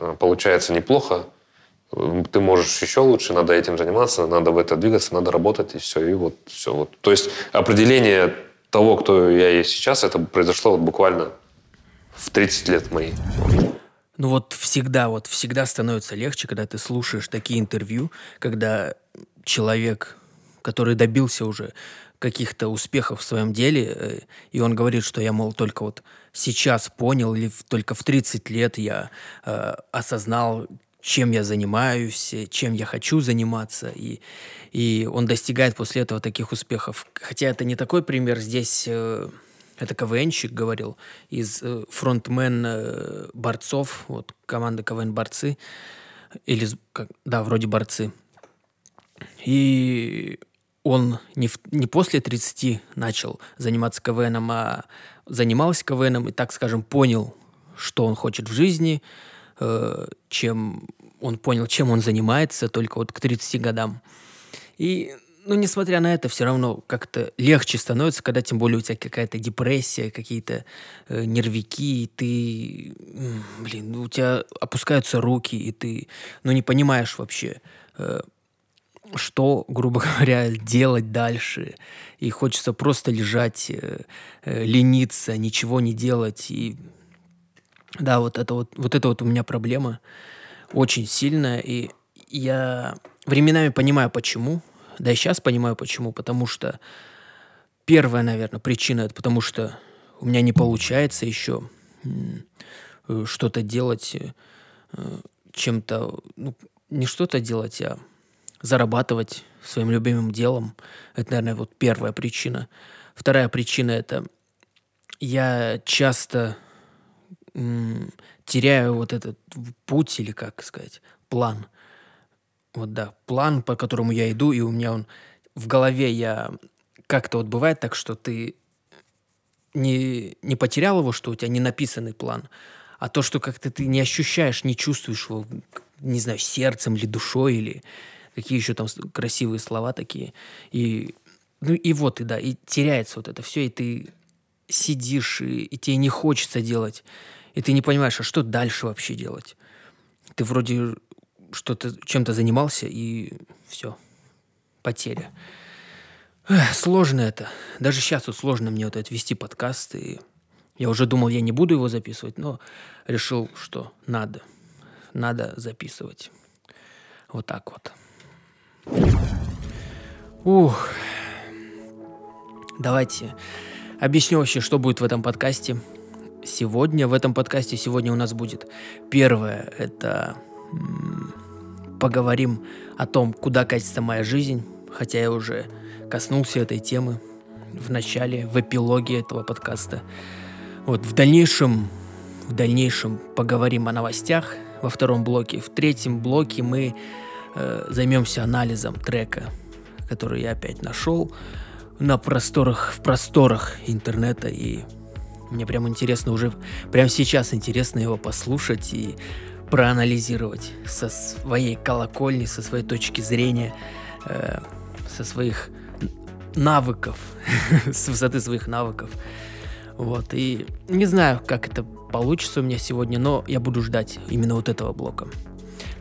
э, получается неплохо, э, ты можешь еще лучше, надо этим заниматься, надо в это двигаться, надо работать, и все. И вот все. Вот. То есть определение того, кто я есть сейчас, это произошло вот буквально в 30 лет моих. Ну вот всегда, вот всегда становится легче, когда ты слушаешь такие интервью, когда человек, который добился уже каких-то успехов в своем деле, э, и он говорит, что я, мол, только вот сейчас понял, или только в 30 лет я э, осознал, чем я занимаюсь, чем я хочу заниматься, и, и он достигает после этого таких успехов. Хотя это не такой пример, здесь э, это КВНщик говорил, из э, фронтмен э, борцов, вот команда КВН «Борцы», или, как, да, вроде «Борцы». И он не, в, не после 30 начал заниматься КВНом, а занимался КВНом и, так скажем, понял, что он хочет в жизни, э, чем он понял, чем он занимается только вот к 30 годам. И, ну, несмотря на это, все равно как-то легче становится, когда тем более у тебя какая-то депрессия, какие-то э, нервики, и ты, блин, у тебя опускаются руки, и ты, ну, не понимаешь вообще, э, что, грубо говоря, делать дальше. И хочется просто лежать, э, э, лениться, ничего не делать. И да, вот это вот, вот это вот у меня проблема очень сильная. И я временами понимаю, почему. Да и сейчас понимаю, почему. Потому что первая, наверное, причина это потому что у меня не получается еще э, что-то делать, чем-то, ну, не что-то делать, а зарабатывать своим любимым делом. Это, наверное, вот первая причина. Вторая причина – это я часто м, теряю вот этот путь или, как сказать, план. Вот да, план, по которому я иду, и у меня он в голове я как-то вот бывает так, что ты не, не потерял его, что у тебя не написанный план, а то, что как-то ты не ощущаешь, не чувствуешь его, не знаю, сердцем или душой, или какие еще там красивые слова такие. И, ну и вот, и да, и теряется вот это все, и ты сидишь, и, и тебе не хочется делать, и ты не понимаешь, а что дальше вообще делать. Ты вроде что-то чем-то занимался, и все, потеря. Эх, сложно это. Даже сейчас вот сложно мне вот это вести подкаст, и я уже думал, я не буду его записывать, но решил, что надо. Надо записывать. Вот так вот. Ух. Давайте объясню вообще, что будет в этом подкасте. Сегодня, в этом подкасте сегодня у нас будет первое, это поговорим о том, куда катится моя жизнь, хотя я уже коснулся этой темы в начале, в эпилоге этого подкаста. Вот в дальнейшем, в дальнейшем поговорим о новостях во втором блоке. В третьем блоке мы э, займемся анализом трека, который я опять нашел на просторах, в просторах интернета, и мне прям интересно уже, прямо сейчас интересно его послушать и проанализировать со своей колокольни, со своей точки зрения, э, со своих навыков, с высоты своих навыков. Вот, и не знаю, как это получится у меня сегодня, но я буду ждать именно вот этого блока.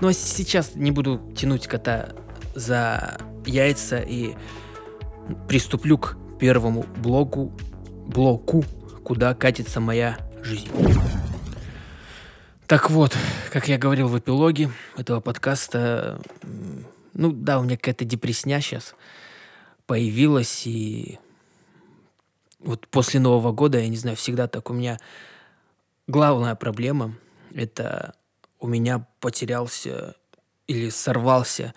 Ну а сейчас не буду тянуть кота за яйца и приступлю к первому блоку, блоку, куда катится моя жизнь. Так вот, как я говорил в эпилоге этого подкаста, ну да, у меня какая-то депресня сейчас появилась, и вот после Нового года, я не знаю, всегда так у меня главная проблема – это у меня потерялся или сорвался,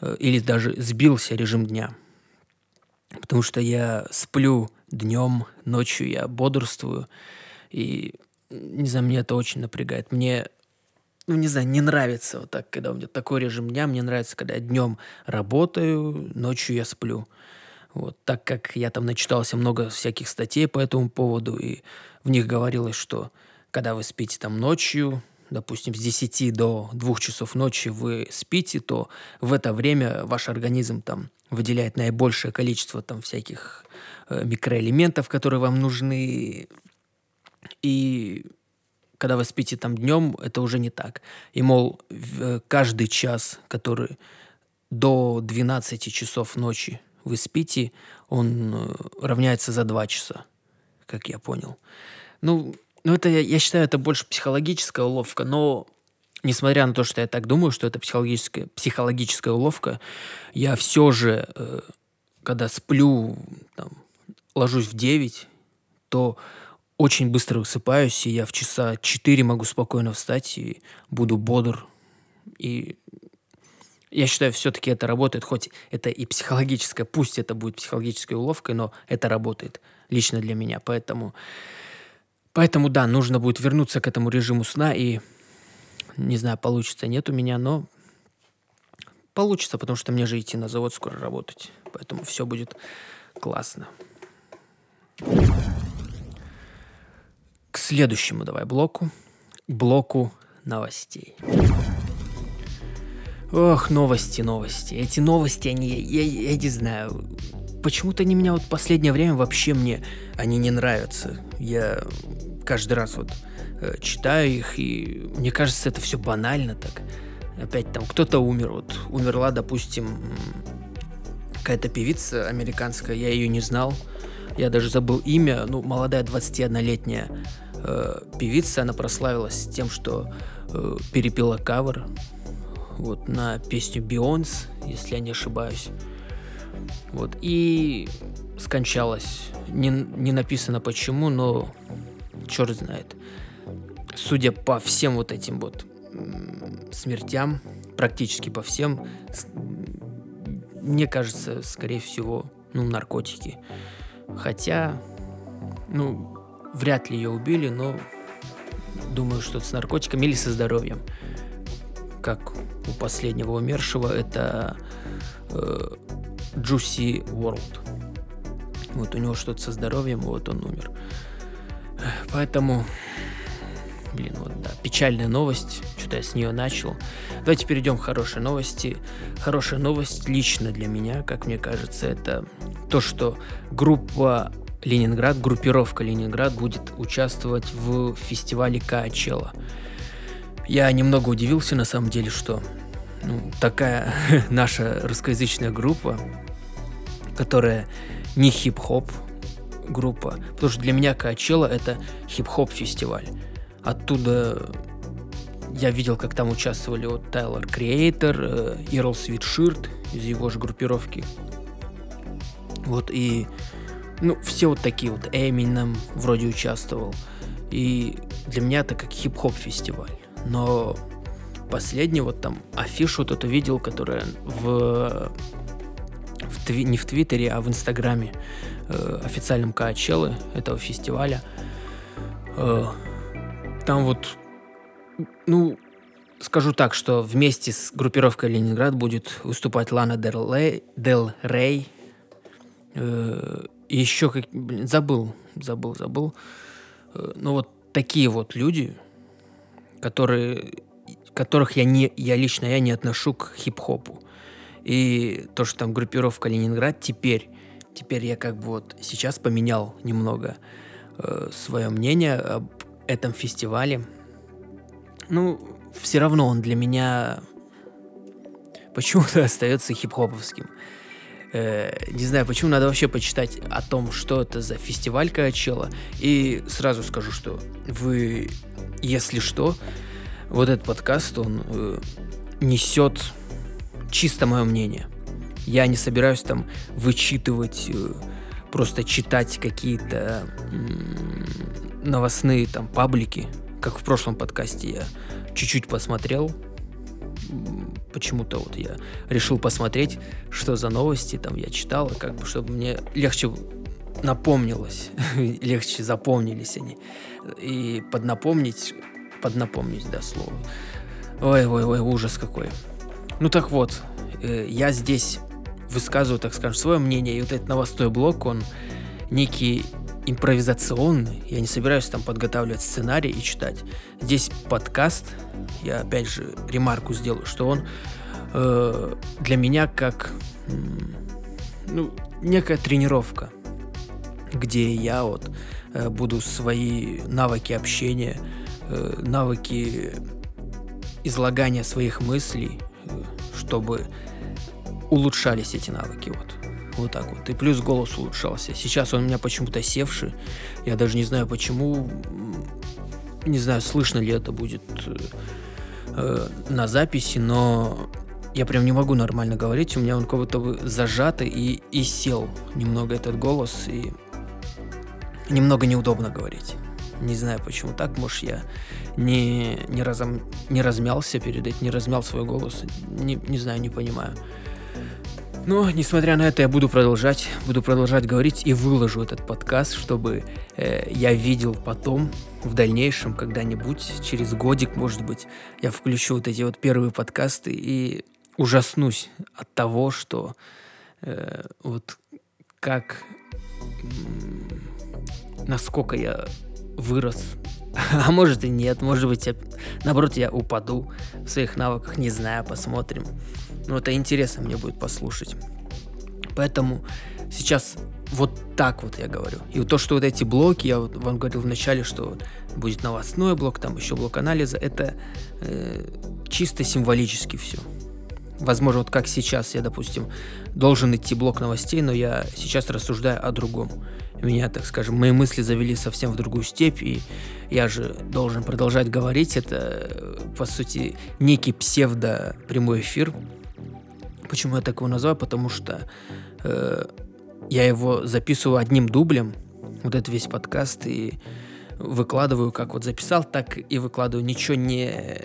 э, или даже сбился режим дня. Потому что я сплю днем, ночью я бодрствую. И, не знаю, мне это очень напрягает. Мне, ну, не знаю, не нравится вот так, когда у меня такой режим дня. Мне нравится, когда я днем работаю, ночью я сплю. Вот, так как я там начитался много всяких статей по этому поводу, и в них говорилось, что когда вы спите там ночью, допустим, с 10 до 2 часов ночи вы спите, то в это время ваш организм там выделяет наибольшее количество там всяких э, микроэлементов, которые вам нужны. И когда вы спите там днем, это уже не так. И, мол, в- каждый час, который до 12 часов ночи вы спите, он э, равняется за 2 часа, как я понял. Ну, ну это, я, считаю, это больше психологическая уловка, но несмотря на то, что я так думаю, что это психологическая, психологическая уловка, я все же, э, когда сплю, там, ложусь в 9, то очень быстро высыпаюсь, и я в часа 4 могу спокойно встать и буду бодр. И я считаю, все-таки это работает, хоть это и психологическое, пусть это будет психологической уловкой, но это работает лично для меня. Поэтому, поэтому да, нужно будет вернуться к этому режиму сна, и не знаю, получится, нет у меня, но получится, потому что мне же идти на завод скоро работать. Поэтому все будет классно. К следующему давай блоку. К блоку новостей. Ох, новости, новости. Эти новости, они, я, я не знаю, почему-то они меня вот последнее время вообще мне, они не нравятся. Я каждый раз вот э, читаю их, и мне кажется, это все банально так. Опять там кто-то умер, вот умерла, допустим, какая-то певица американская, я ее не знал, я даже забыл имя, ну, молодая 21-летняя э, певица, она прославилась тем, что э, перепела кавер вот на песню Бионс, если я не ошибаюсь. Вот, и скончалась. Не, не написано почему, но черт знает. Судя по всем вот этим вот смертям, практически по всем, мне кажется, скорее всего, ну, наркотики. Хотя, ну, вряд ли ее убили, но думаю, что с наркотиками или со здоровьем. Как у последнего умершего, это э, Juicy World. Вот у него что-то со здоровьем, вот он умер. Поэтому, блин, вот да, печальная новость. Что-то я с нее начал. Давайте перейдем к хорошей новости. Хорошая новость лично для меня, как мне кажется, это то, что группа Ленинград, группировка Ленинград будет участвовать в фестивале Каачела. Я немного удивился на самом деле, что ну, такая наша русскоязычная группа, которая не хип-хоп группа, потому что для меня Каачела это хип-хоп фестиваль. Оттуда я видел, как там участвовали вот Тайлор Креатор, э, Ирл Свитширт из его же группировки. Вот и ну, все вот такие вот, Эминем вроде участвовал. И для меня это как хип-хоп фестиваль. Но последний вот там афишу вот эту видел, которая в, в тви- не в Твиттере, а в Инстаграме э, официальном Каачелы этого фестиваля. Э, там вот, ну, скажу так, что вместе с группировкой Ленинград будет выступать Лана Дел, Лей- Рей. Э, еще как, блин, забыл, забыл, забыл. Э, ну вот такие вот люди, которые, которых я не, я лично я не отношу к хип-хопу. И то, что там группировка Ленинград, теперь, теперь я как бы вот сейчас поменял немного э, свое мнение об этом фестивале. Ну, все равно он для меня почему-то остается хип-хоповским. Э, не знаю, почему надо вообще почитать о том, что это за фестиваль Каачела. И сразу скажу, что вы, если что, вот этот подкаст, он э, несет чисто мое мнение. Я не собираюсь там вычитывать, э, просто читать какие-то новостные там паблики, как в прошлом подкасте я чуть-чуть посмотрел. Почему-то вот я решил посмотреть, что за новости там я читал, как бы, чтобы мне легче напомнилось, легче запомнились они. И поднапомнить, поднапомнить, да, слово. Ой-ой-ой, ужас какой. Ну так вот, э, я здесь высказываю, так скажем, свое мнение, и вот этот новостной блок, он некий импровизационный. Я не собираюсь там подготавливать сценарий и читать. Здесь подкаст, я опять же ремарку сделаю, что он э, для меня как ну, некая тренировка, где я вот э, буду свои навыки общения э, навыки излагания своих мыслей, чтобы улучшались эти навыки. Вот. Вот так вот. И плюс голос улучшался. Сейчас он у меня почему-то севший. Я даже не знаю почему. Не знаю, слышно ли это будет э, на записи, но я прям не могу нормально говорить. У меня он бы зажатый и, и сел немного этот голос. И немного неудобно говорить. Не знаю, почему так. Может, я не, не, разом, не размялся перед этим, не размял свой голос. Не, не знаю, не понимаю. Но, несмотря на это, я буду продолжать, буду продолжать говорить и выложу этот подкаст, чтобы э, я видел потом, в дальнейшем, когда-нибудь, через годик, может быть, я включу вот эти вот первые подкасты и ужаснусь от того, что э, вот как, насколько я вырос, а может и нет, может быть, я, наоборот, я упаду в своих навыках, не знаю, посмотрим. Ну, это интересно мне будет послушать. Поэтому сейчас вот так вот я говорю. И то, что вот эти блоки, я вам говорил в начале, что будет новостной блок, там еще блок анализа, это э, чисто символически все. Возможно, вот как сейчас я, допустим, должен идти блок новостей, но я сейчас рассуждаю о другом. Меня, так скажем, мои мысли завели совсем в другую степь, и я же должен продолжать говорить. Это, по сути, некий псевдо-прямой эфир, Почему я так его назвал? Потому что э, я его записываю одним дублем, вот этот весь подкаст, и выкладываю, как вот записал, так и выкладываю. Ничего не,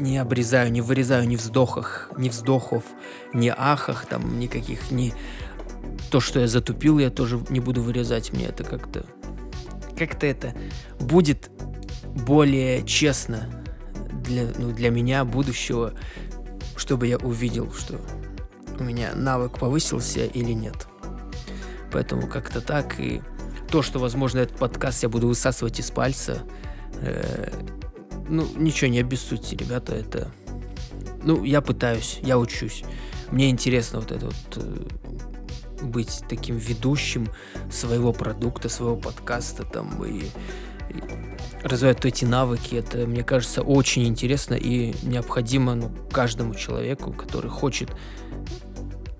не обрезаю, не вырезаю ни вздохах, ни вздохов, ни ахах, там никаких, ни... То, что я затупил, я тоже не буду вырезать. Мне это как-то... Как-то это будет более честно для, ну, для меня, будущего, чтобы я увидел, что у меня навык повысился или нет. Поэтому как-то так. И то, что, возможно, этот подкаст я буду высасывать из пальца, э, ну, ничего, не обессудьте, ребята, это... Ну, я пытаюсь, я учусь. Мне интересно вот это вот э, быть таким ведущим своего продукта, своего подкаста там и, и развивать эти навыки. Это, мне кажется, очень интересно и необходимо ну, каждому человеку, который хочет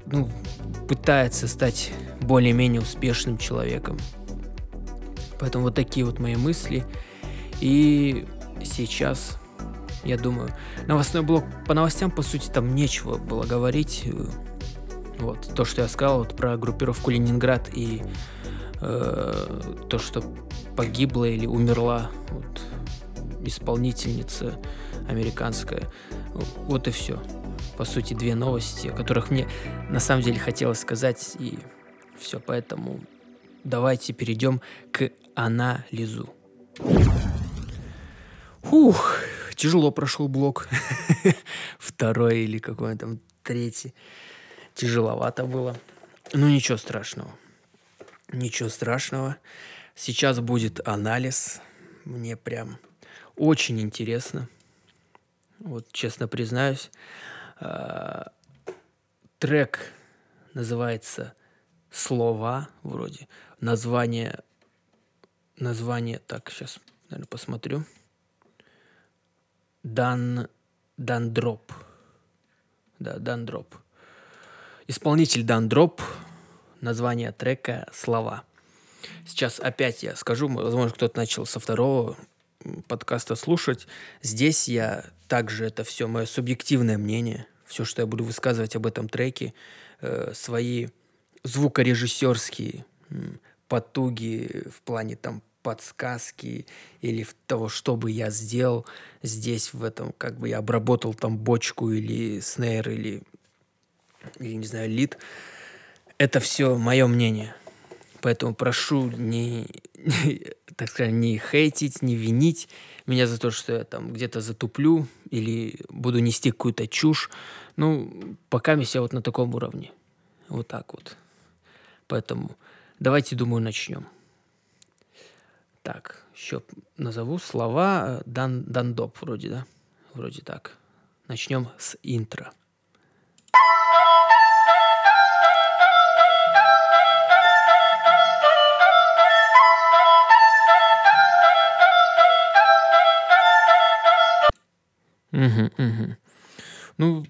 ну, пытается стать более-менее успешным человеком. Поэтому вот такие вот мои мысли. И сейчас, я думаю, новостной блок по новостям, по сути, там нечего было говорить. Вот, то, что я сказал вот, про группировку Ленинград и э, то, что погибла или умерла вот, исполнительница американская. Вот и все по сути, две новости, о которых мне на самом деле хотелось сказать, и все, поэтому давайте перейдем к анализу. Ух, тяжело прошел блок. Второй или какой там третий. Тяжеловато было. Ну, ничего страшного. Ничего страшного. Сейчас будет анализ. Мне прям очень интересно. Вот честно признаюсь. А, трек называется «Слова» вроде. Название... Название... Так, сейчас, наверное, посмотрю. Дан... Дандроп. Да, Дандроп. Исполнитель Дандроп. Название трека «Слова». Сейчас опять я скажу, возможно, кто-то начал со второго подкаста слушать. Здесь я также, это все мое субъективное мнение все, что я буду высказывать об этом треке, э, свои звукорежиссерские потуги в плане там подсказки или того, что бы я сделал здесь, в этом, как бы я обработал там бочку или снейр или, или не знаю, лид. Это все мое мнение. Поэтому прошу не, не, так сказать, не хейтить, не винить меня за то, что я там где-то затуплю или буду нести какую-то чушь. Ну, пока я вот на таком уровне. Вот так вот. Поэтому давайте, думаю, начнем. Так, еще назову слова Дан, Дандоп вроде, да? Вроде так. Начнем с интро. Мгм, мгм. Ну,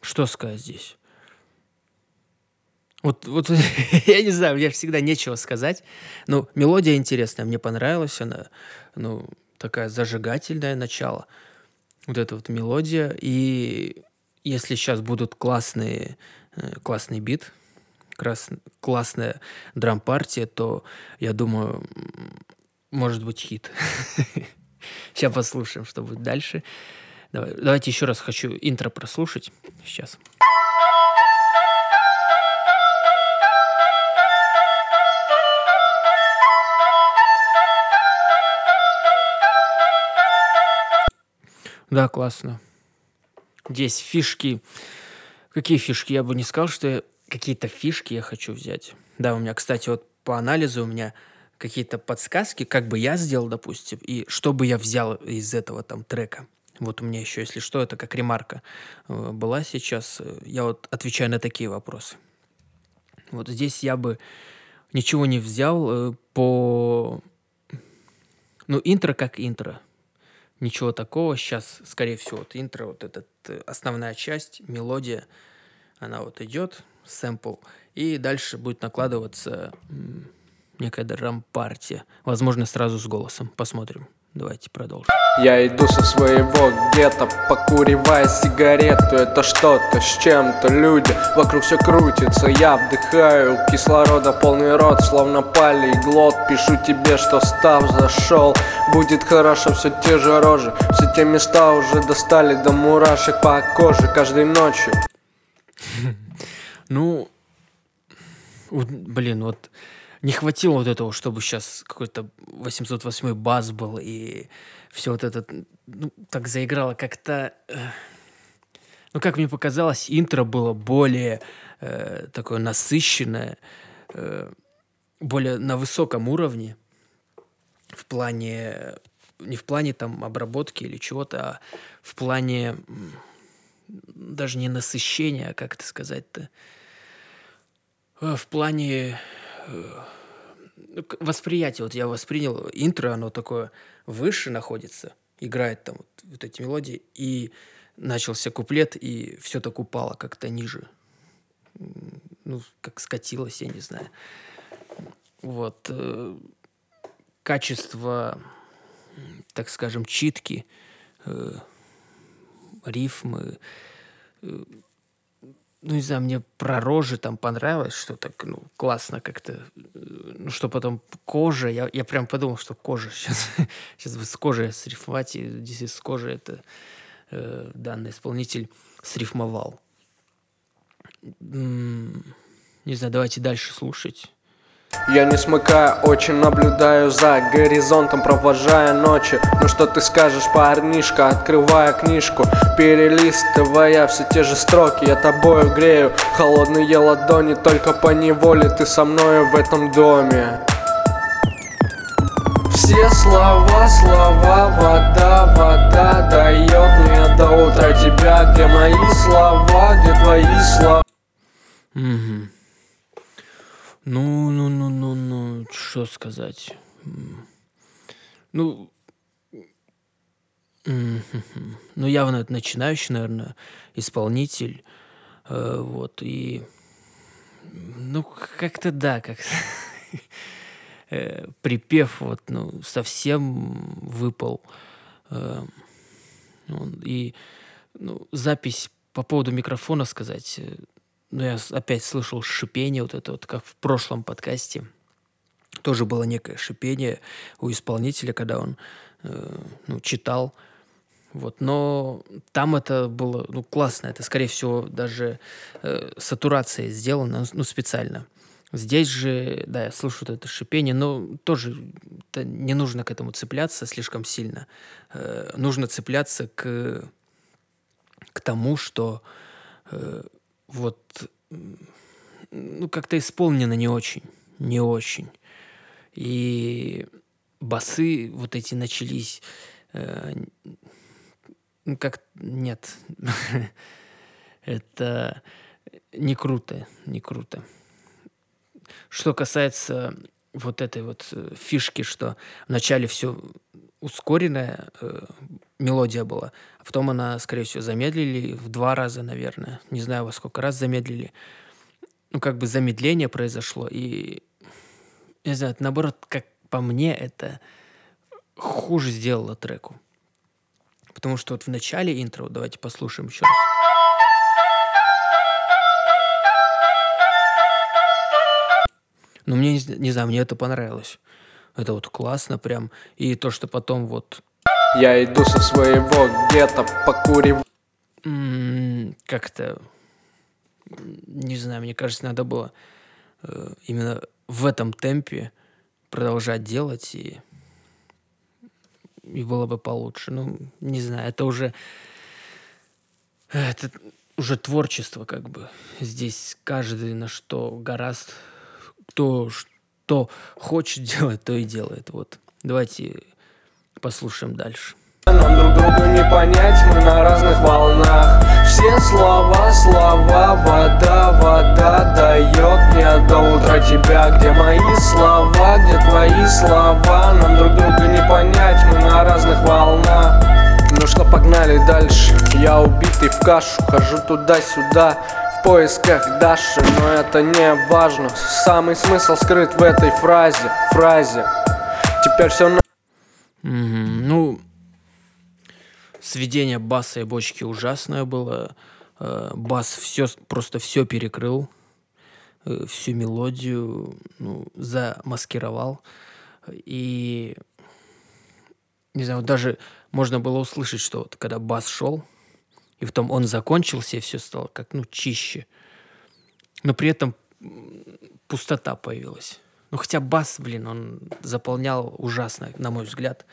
что сказать здесь? Вот, вот я не знаю, мне всегда нечего сказать. Ну, мелодия интересная, мне понравилась она. Ну, такая зажигательное начало. Вот эта вот мелодия. И если сейчас будут классные, э, классный бит, крас- классная драм-партия, то я думаю, может быть хит. Сейчас послушаем, что будет дальше. Давай- давайте еще раз хочу интро прослушать. Сейчас. Да, классно. Здесь фишки. Какие фишки? Я бы не сказал, что я- какие-то фишки я хочу взять. Да, у меня, кстати, вот по анализу у меня какие-то подсказки, как бы я сделал, допустим, и что бы я взял из этого там трека. Вот у меня еще, если что, это как ремарка э, была сейчас. Я вот отвечаю на такие вопросы. Вот здесь я бы ничего не взял э, по... Ну, интро как интро. Ничего такого. Сейчас, скорее всего, вот интро, вот этот э, основная часть, мелодия, она вот идет, сэмпл, и дальше будет накладываться некая драм-партия. Возможно, сразу с голосом. Посмотрим. Давайте продолжим. Я иду со своего гетто, покуривая сигарету. Это что-то с чем-то люди Вокруг все крутится, я вдыхаю Кислорода полный рот, словно полиглот Пишу тебе, что став зашел Будет хорошо, все те же рожи Все те места уже достали до мурашек по коже Каждой ночью. Ну, блин, вот не хватило вот этого, чтобы сейчас какой-то 808 бас был, и все вот это ну, так заиграло как-то... э, Ну, как мне показалось, интро было более э, такое насыщенное, э, более на высоком уровне в плане... Не в плане там обработки или чего-то, а в плане даже не насыщения, а как это сказать-то? Э, В плане восприятия. Вот я воспринял интро, оно такое выше находится, играет там вот, вот эти мелодии, и начался куплет, и все так упало как-то ниже. Ну, как скатилось, я не знаю. Вот. э, Качество, так скажем, читки, э, рифмы, э, ну, не знаю, мне про рожи там понравилось, что так, ну, классно как-то. э, Ну, что потом кожа, я, я прям подумал, что кожа сейчас, сейчас с кожей срифмовать, и действительно с кожей это э, данный исполнитель срифмовал. Не знаю, давайте дальше слушать. Я не смыкая очи, наблюдаю за горизонтом, провожая ночи. Ну что ты скажешь, парнишка, открывая книжку Перелистывая все те же строки, я тобою грею Холодные ладони, только по неволе ты со мною в этом доме. Все слова, слова, вода, вода дает мне до утра тебя. Где мои слова, где твои слова? Мгм. Ну, ну, ну, ну, ну, что сказать? Ну, ну, явно начинающий, наверное, исполнитель. Э, Вот, и... Ну, как-то да, как э, припев вот, ну, совсем выпал. Э, И ну, запись по поводу микрофона сказать. Ну, я опять слышал шипение, вот это вот, как в прошлом подкасте. Тоже было некое шипение у исполнителя, когда он э, ну, читал. Вот, но там это было ну, классно. Это, скорее всего, даже э, сатурация сделана, ну, специально. Здесь же, да, я слышу вот это шипение, но тоже это не нужно к этому цепляться слишком сильно. Э, нужно цепляться к, к тому, что э, вот ну, как-то исполнено не очень, не очень. И басы вот эти начались, э, ну, как нет, это не круто, не круто. Что касается вот этой вот э, фишки, что вначале все ускоренная э, мелодия была, а потом она, скорее всего, замедлили в два раза, наверное. Не знаю, во сколько раз замедлили. Ну, как бы замедление произошло, и, не знаю, наоборот, как по мне, это хуже сделало треку. Потому что вот в начале интро, давайте послушаем еще раз. Ну, мне, не, не знаю, мне это понравилось. Это вот классно прям. И то, что потом вот... Я иду со своего гетто, покурив... Как-то... Не знаю, мне кажется, надо было э, именно в этом темпе продолжать делать, и, и было бы получше. Ну, не знаю, это уже... Это уже творчество, как бы. Здесь каждый на что гораст, кто что хочет делать, то и делает. Вот. Давайте послушаем дальше. Нам друг другу не понять, мы на разных волнах Все слова, слова, вода, вода Дает мне до утра тебя Где мои слова, где твои слова Нам друг друга не понять, мы на разных волнах Ну что, погнали дальше Я убитый в кашу, хожу туда-сюда поисках Даши, но это не важно Самый смысл скрыт в этой фразе, фразе Теперь все на... Mm-hmm. Ну, сведение баса и бочки ужасное было. Э, бас все, просто все перекрыл. Э, всю мелодию ну, замаскировал. И не знаю, даже можно было услышать, что вот когда бас шел, и потом он закончился, и все стало как, ну, чище. Но при этом пустота появилась. Ну, хотя бас, блин, он заполнял ужасно, на мой взгляд.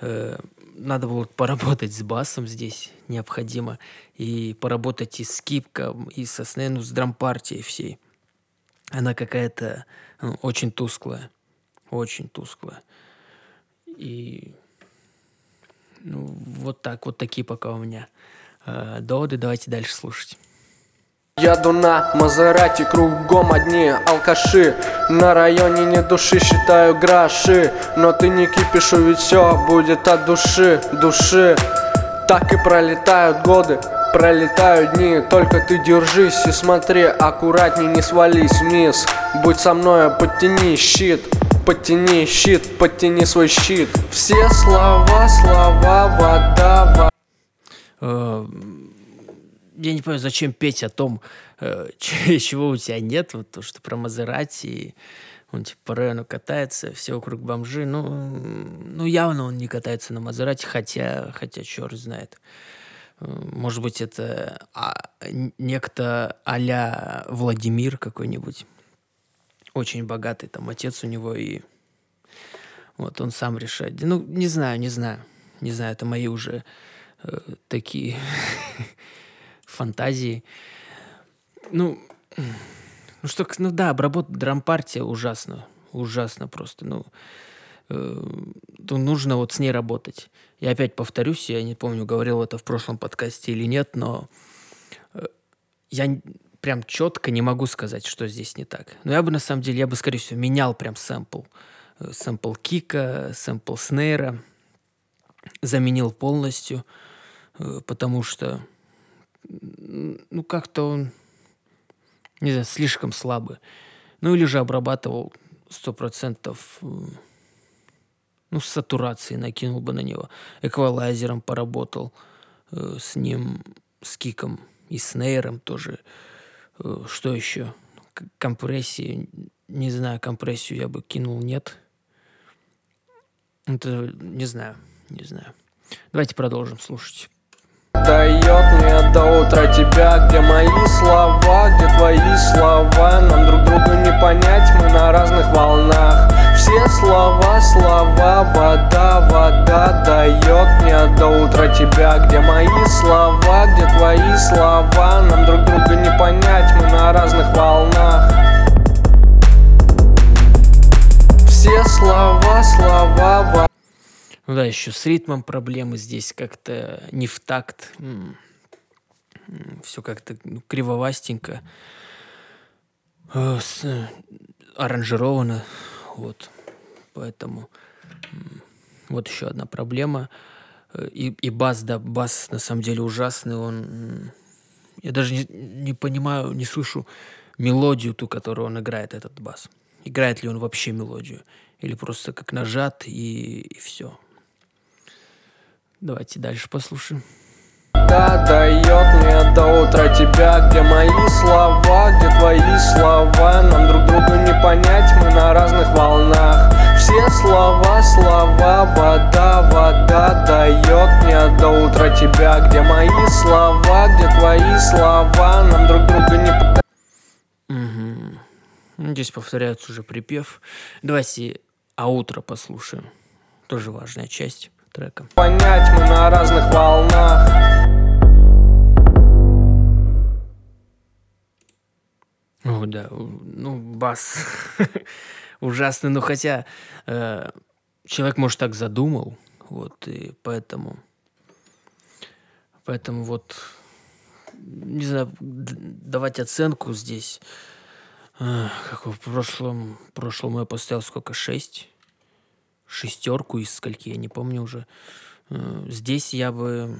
Э, надо было поработать с басом здесь, необходимо. И поработать и с кипком, и со ну, с дрампартией всей. Она какая-то ну, очень тусклая. Очень тусклая. И ну, вот так, вот такие пока у меня доводы. Давайте дальше слушать. Еду на Мазерати, кругом одни алкаши. На районе не души, считаю гроши. Но ты не кипишу, ведь все будет от души, души. Так и пролетают годы, пролетают дни. Только ты держись и смотри, аккуратней не свались вниз. Будь со мной, подтяни щит Подтяни щит, подтяни свой щит. Все слова, слова, вода, вода э, я не понимаю, зачем петь о том, э, чего у тебя нет, вот то, что про Мазерати, он типа по району катается, все вокруг бомжи. Ну, ну явно он не катается на Мазерати, хотя, хотя черт знает. Может быть, это а, некто а Владимир какой-нибудь. Очень богатый там отец у него, и вот он сам решает. Ну, не знаю, не знаю. Не знаю, это мои уже такие фантазии. Ну, ну что, ну да, обработать дрампартия ужасно. Ужасно просто. Ну, э, ну, нужно вот с ней работать. Я опять повторюсь, я не помню, говорил это в прошлом подкасте или нет, но э, я прям четко не могу сказать, что здесь не так. Но я бы на самом деле, я бы, скорее всего, менял прям сэмпл. Э, сэмпл кика, сэмпл снейра. Заменил полностью, потому что ну, как-то он, не знаю, слишком слабый. Ну, или же обрабатывал сто процентов, э, ну, с сатурацией накинул бы на него. Эквалайзером поработал э, с ним, с киком и с нейром тоже. Э, что еще? Компрессии, не знаю, компрессию я бы кинул, нет. Это, не знаю, не знаю. Давайте продолжим слушать. Дает мне до утра тебя, где мои слова, где твои слова. Нам друг друга не понять, мы на разных волнах. Все слова, слова, вода, вода. Дает мне до утра тебя, где мои слова, где твои слова. Нам друг друга не понять, мы на разных волнах ну да, еще с ритмом проблемы здесь как-то не в такт. Все как-то ну, кривовастенько. Э, с, аранжировано. Вот. Поэтому Вот еще одна проблема. Э, И, и бас, да, бас на самом деле ужасный. Он... Я даже не, не понимаю, не слышу мелодию ту, которую он играет, этот бас. Играет ли он вообще мелодию? Или просто как нажат и, и все. Давайте дальше послушаем. Да, дает мне до утра тебя Где мои слова, где твои слова Нам друг друга не понять, мы на разных волнах Все слова, слова, вода, вода Дает мне до утра тебя Где мои слова, где твои слова Нам друг друга не. Ну, Здесь повторяется уже припев. Давайте аутро послушаем. Тоже важная часть трека. понять, мы на разных волнах О, да, ну, бас ужасный, но хотя э, человек, может, так задумал, вот, и поэтому, поэтому вот, не знаю, давать оценку здесь, э, как в прошлом, прошлом я поставил сколько, шесть? Шестерку из скольки, я не помню уже. Э, Здесь я бы,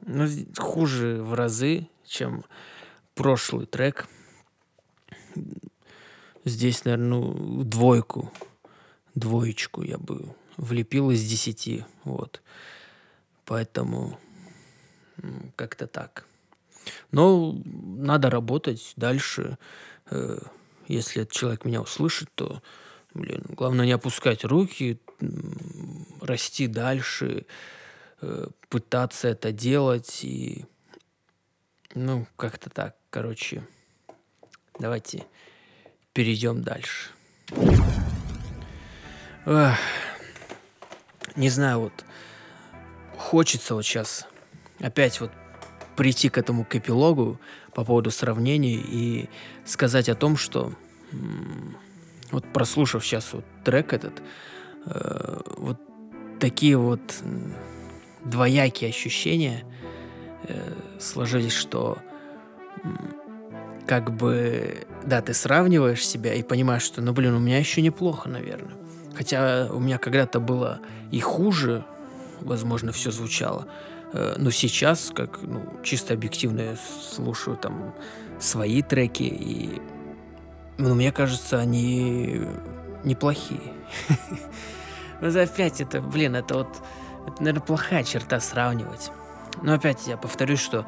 ну, хуже в разы, чем прошлый трек. Здесь, наверное, ну, двойку, двоечку я бы влепил из десяти, вот. Поэтому как-то так. Но надо работать дальше. Э, Если этот человек меня услышит, то, блин, главное не опускать руки, расти дальше, э, пытаться это делать и ну, как-то так. Короче, давайте перейдем дальше. Эх, не знаю, вот хочется вот сейчас опять вот прийти к этому к эпилогу по поводу сравнений и сказать о том, что м, вот прослушав сейчас вот трек этот, э, вот такие вот двоякие ощущения э, сложились, что как бы, да, ты сравниваешь себя и понимаешь, что, ну, блин, у меня еще неплохо, наверное. Хотя у меня когда-то было и хуже, возможно, все звучало. Э, Но сейчас, как, ну, чисто объективно я слушаю там свои треки, и, ну, мне кажется, они неплохие. Ну, опять это, блин, это вот, это, наверное, плохая черта сравнивать. Но опять я повторюсь, что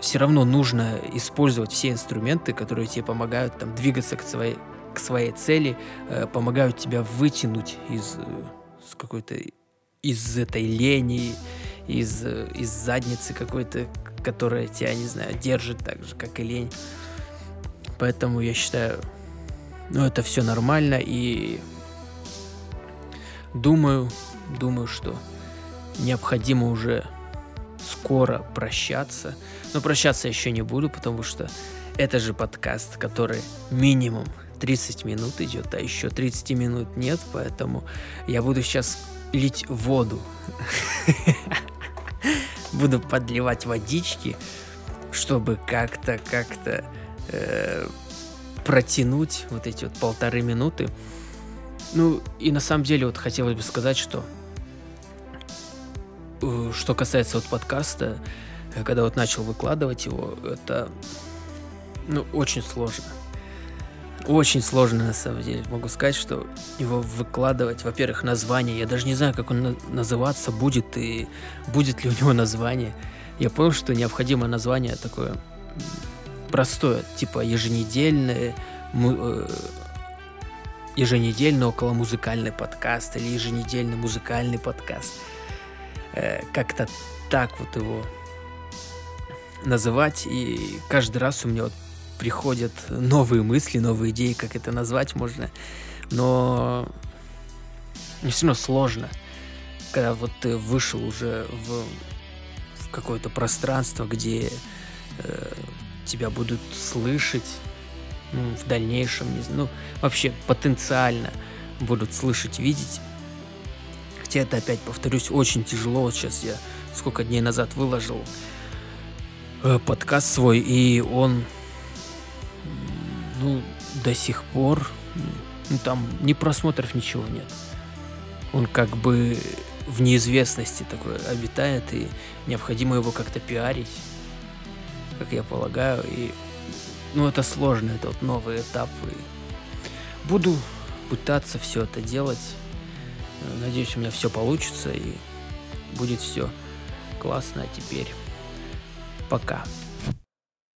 все равно нужно использовать все инструменты, которые тебе помогают там двигаться к своей, к своей цели, э, помогают тебя вытянуть из э, с какой-то из этой лени, из, э, из задницы какой-то, которая тебя, не знаю, держит так же, как и лень. Поэтому я считаю, ну, это все нормально, и думаю, думаю, что необходимо уже скоро прощаться. Но прощаться еще не буду, потому что это же подкаст, который минимум 30 минут идет, а еще 30 минут нет, поэтому я буду сейчас лить воду. Буду подливать водички, чтобы как-то, как-то э, протянуть вот эти вот полторы минуты. Ну, и на самом деле вот хотелось бы сказать, что э, что касается вот подкаста, э, когда вот начал выкладывать его, это ну, очень сложно. Очень сложно, на самом деле. Могу сказать, что его выкладывать, во-первых, название. Я даже не знаю, как он на- называться будет и будет ли у него название. Я понял, что необходимо название такое простое, типа еженедельное, э, еженедельный около музыкальный подкаст или еженедельный музыкальный подкаст. Э, как-то так вот его называть. И каждый раз у меня вот приходят новые мысли, новые идеи, как это назвать можно. Но не все равно сложно, когда вот ты вышел уже в, в какое-то пространство, где э, тебя будут слышать ну, в дальнейшем, не знаю, ну, вообще потенциально будут слышать, видеть. Хотя это, опять повторюсь, очень тяжело. Вот сейчас я сколько дней назад выложил э, подкаст свой, и он, ну, до сих пор, ну, там ни просмотров, ничего нет. Он как бы в неизвестности такой обитает, и необходимо его как-то пиарить, как я полагаю. И, ну, это сложно, это вот новый этап. И буду пытаться все это делать. Надеюсь, у меня все получится, и будет все классно. А теперь пока.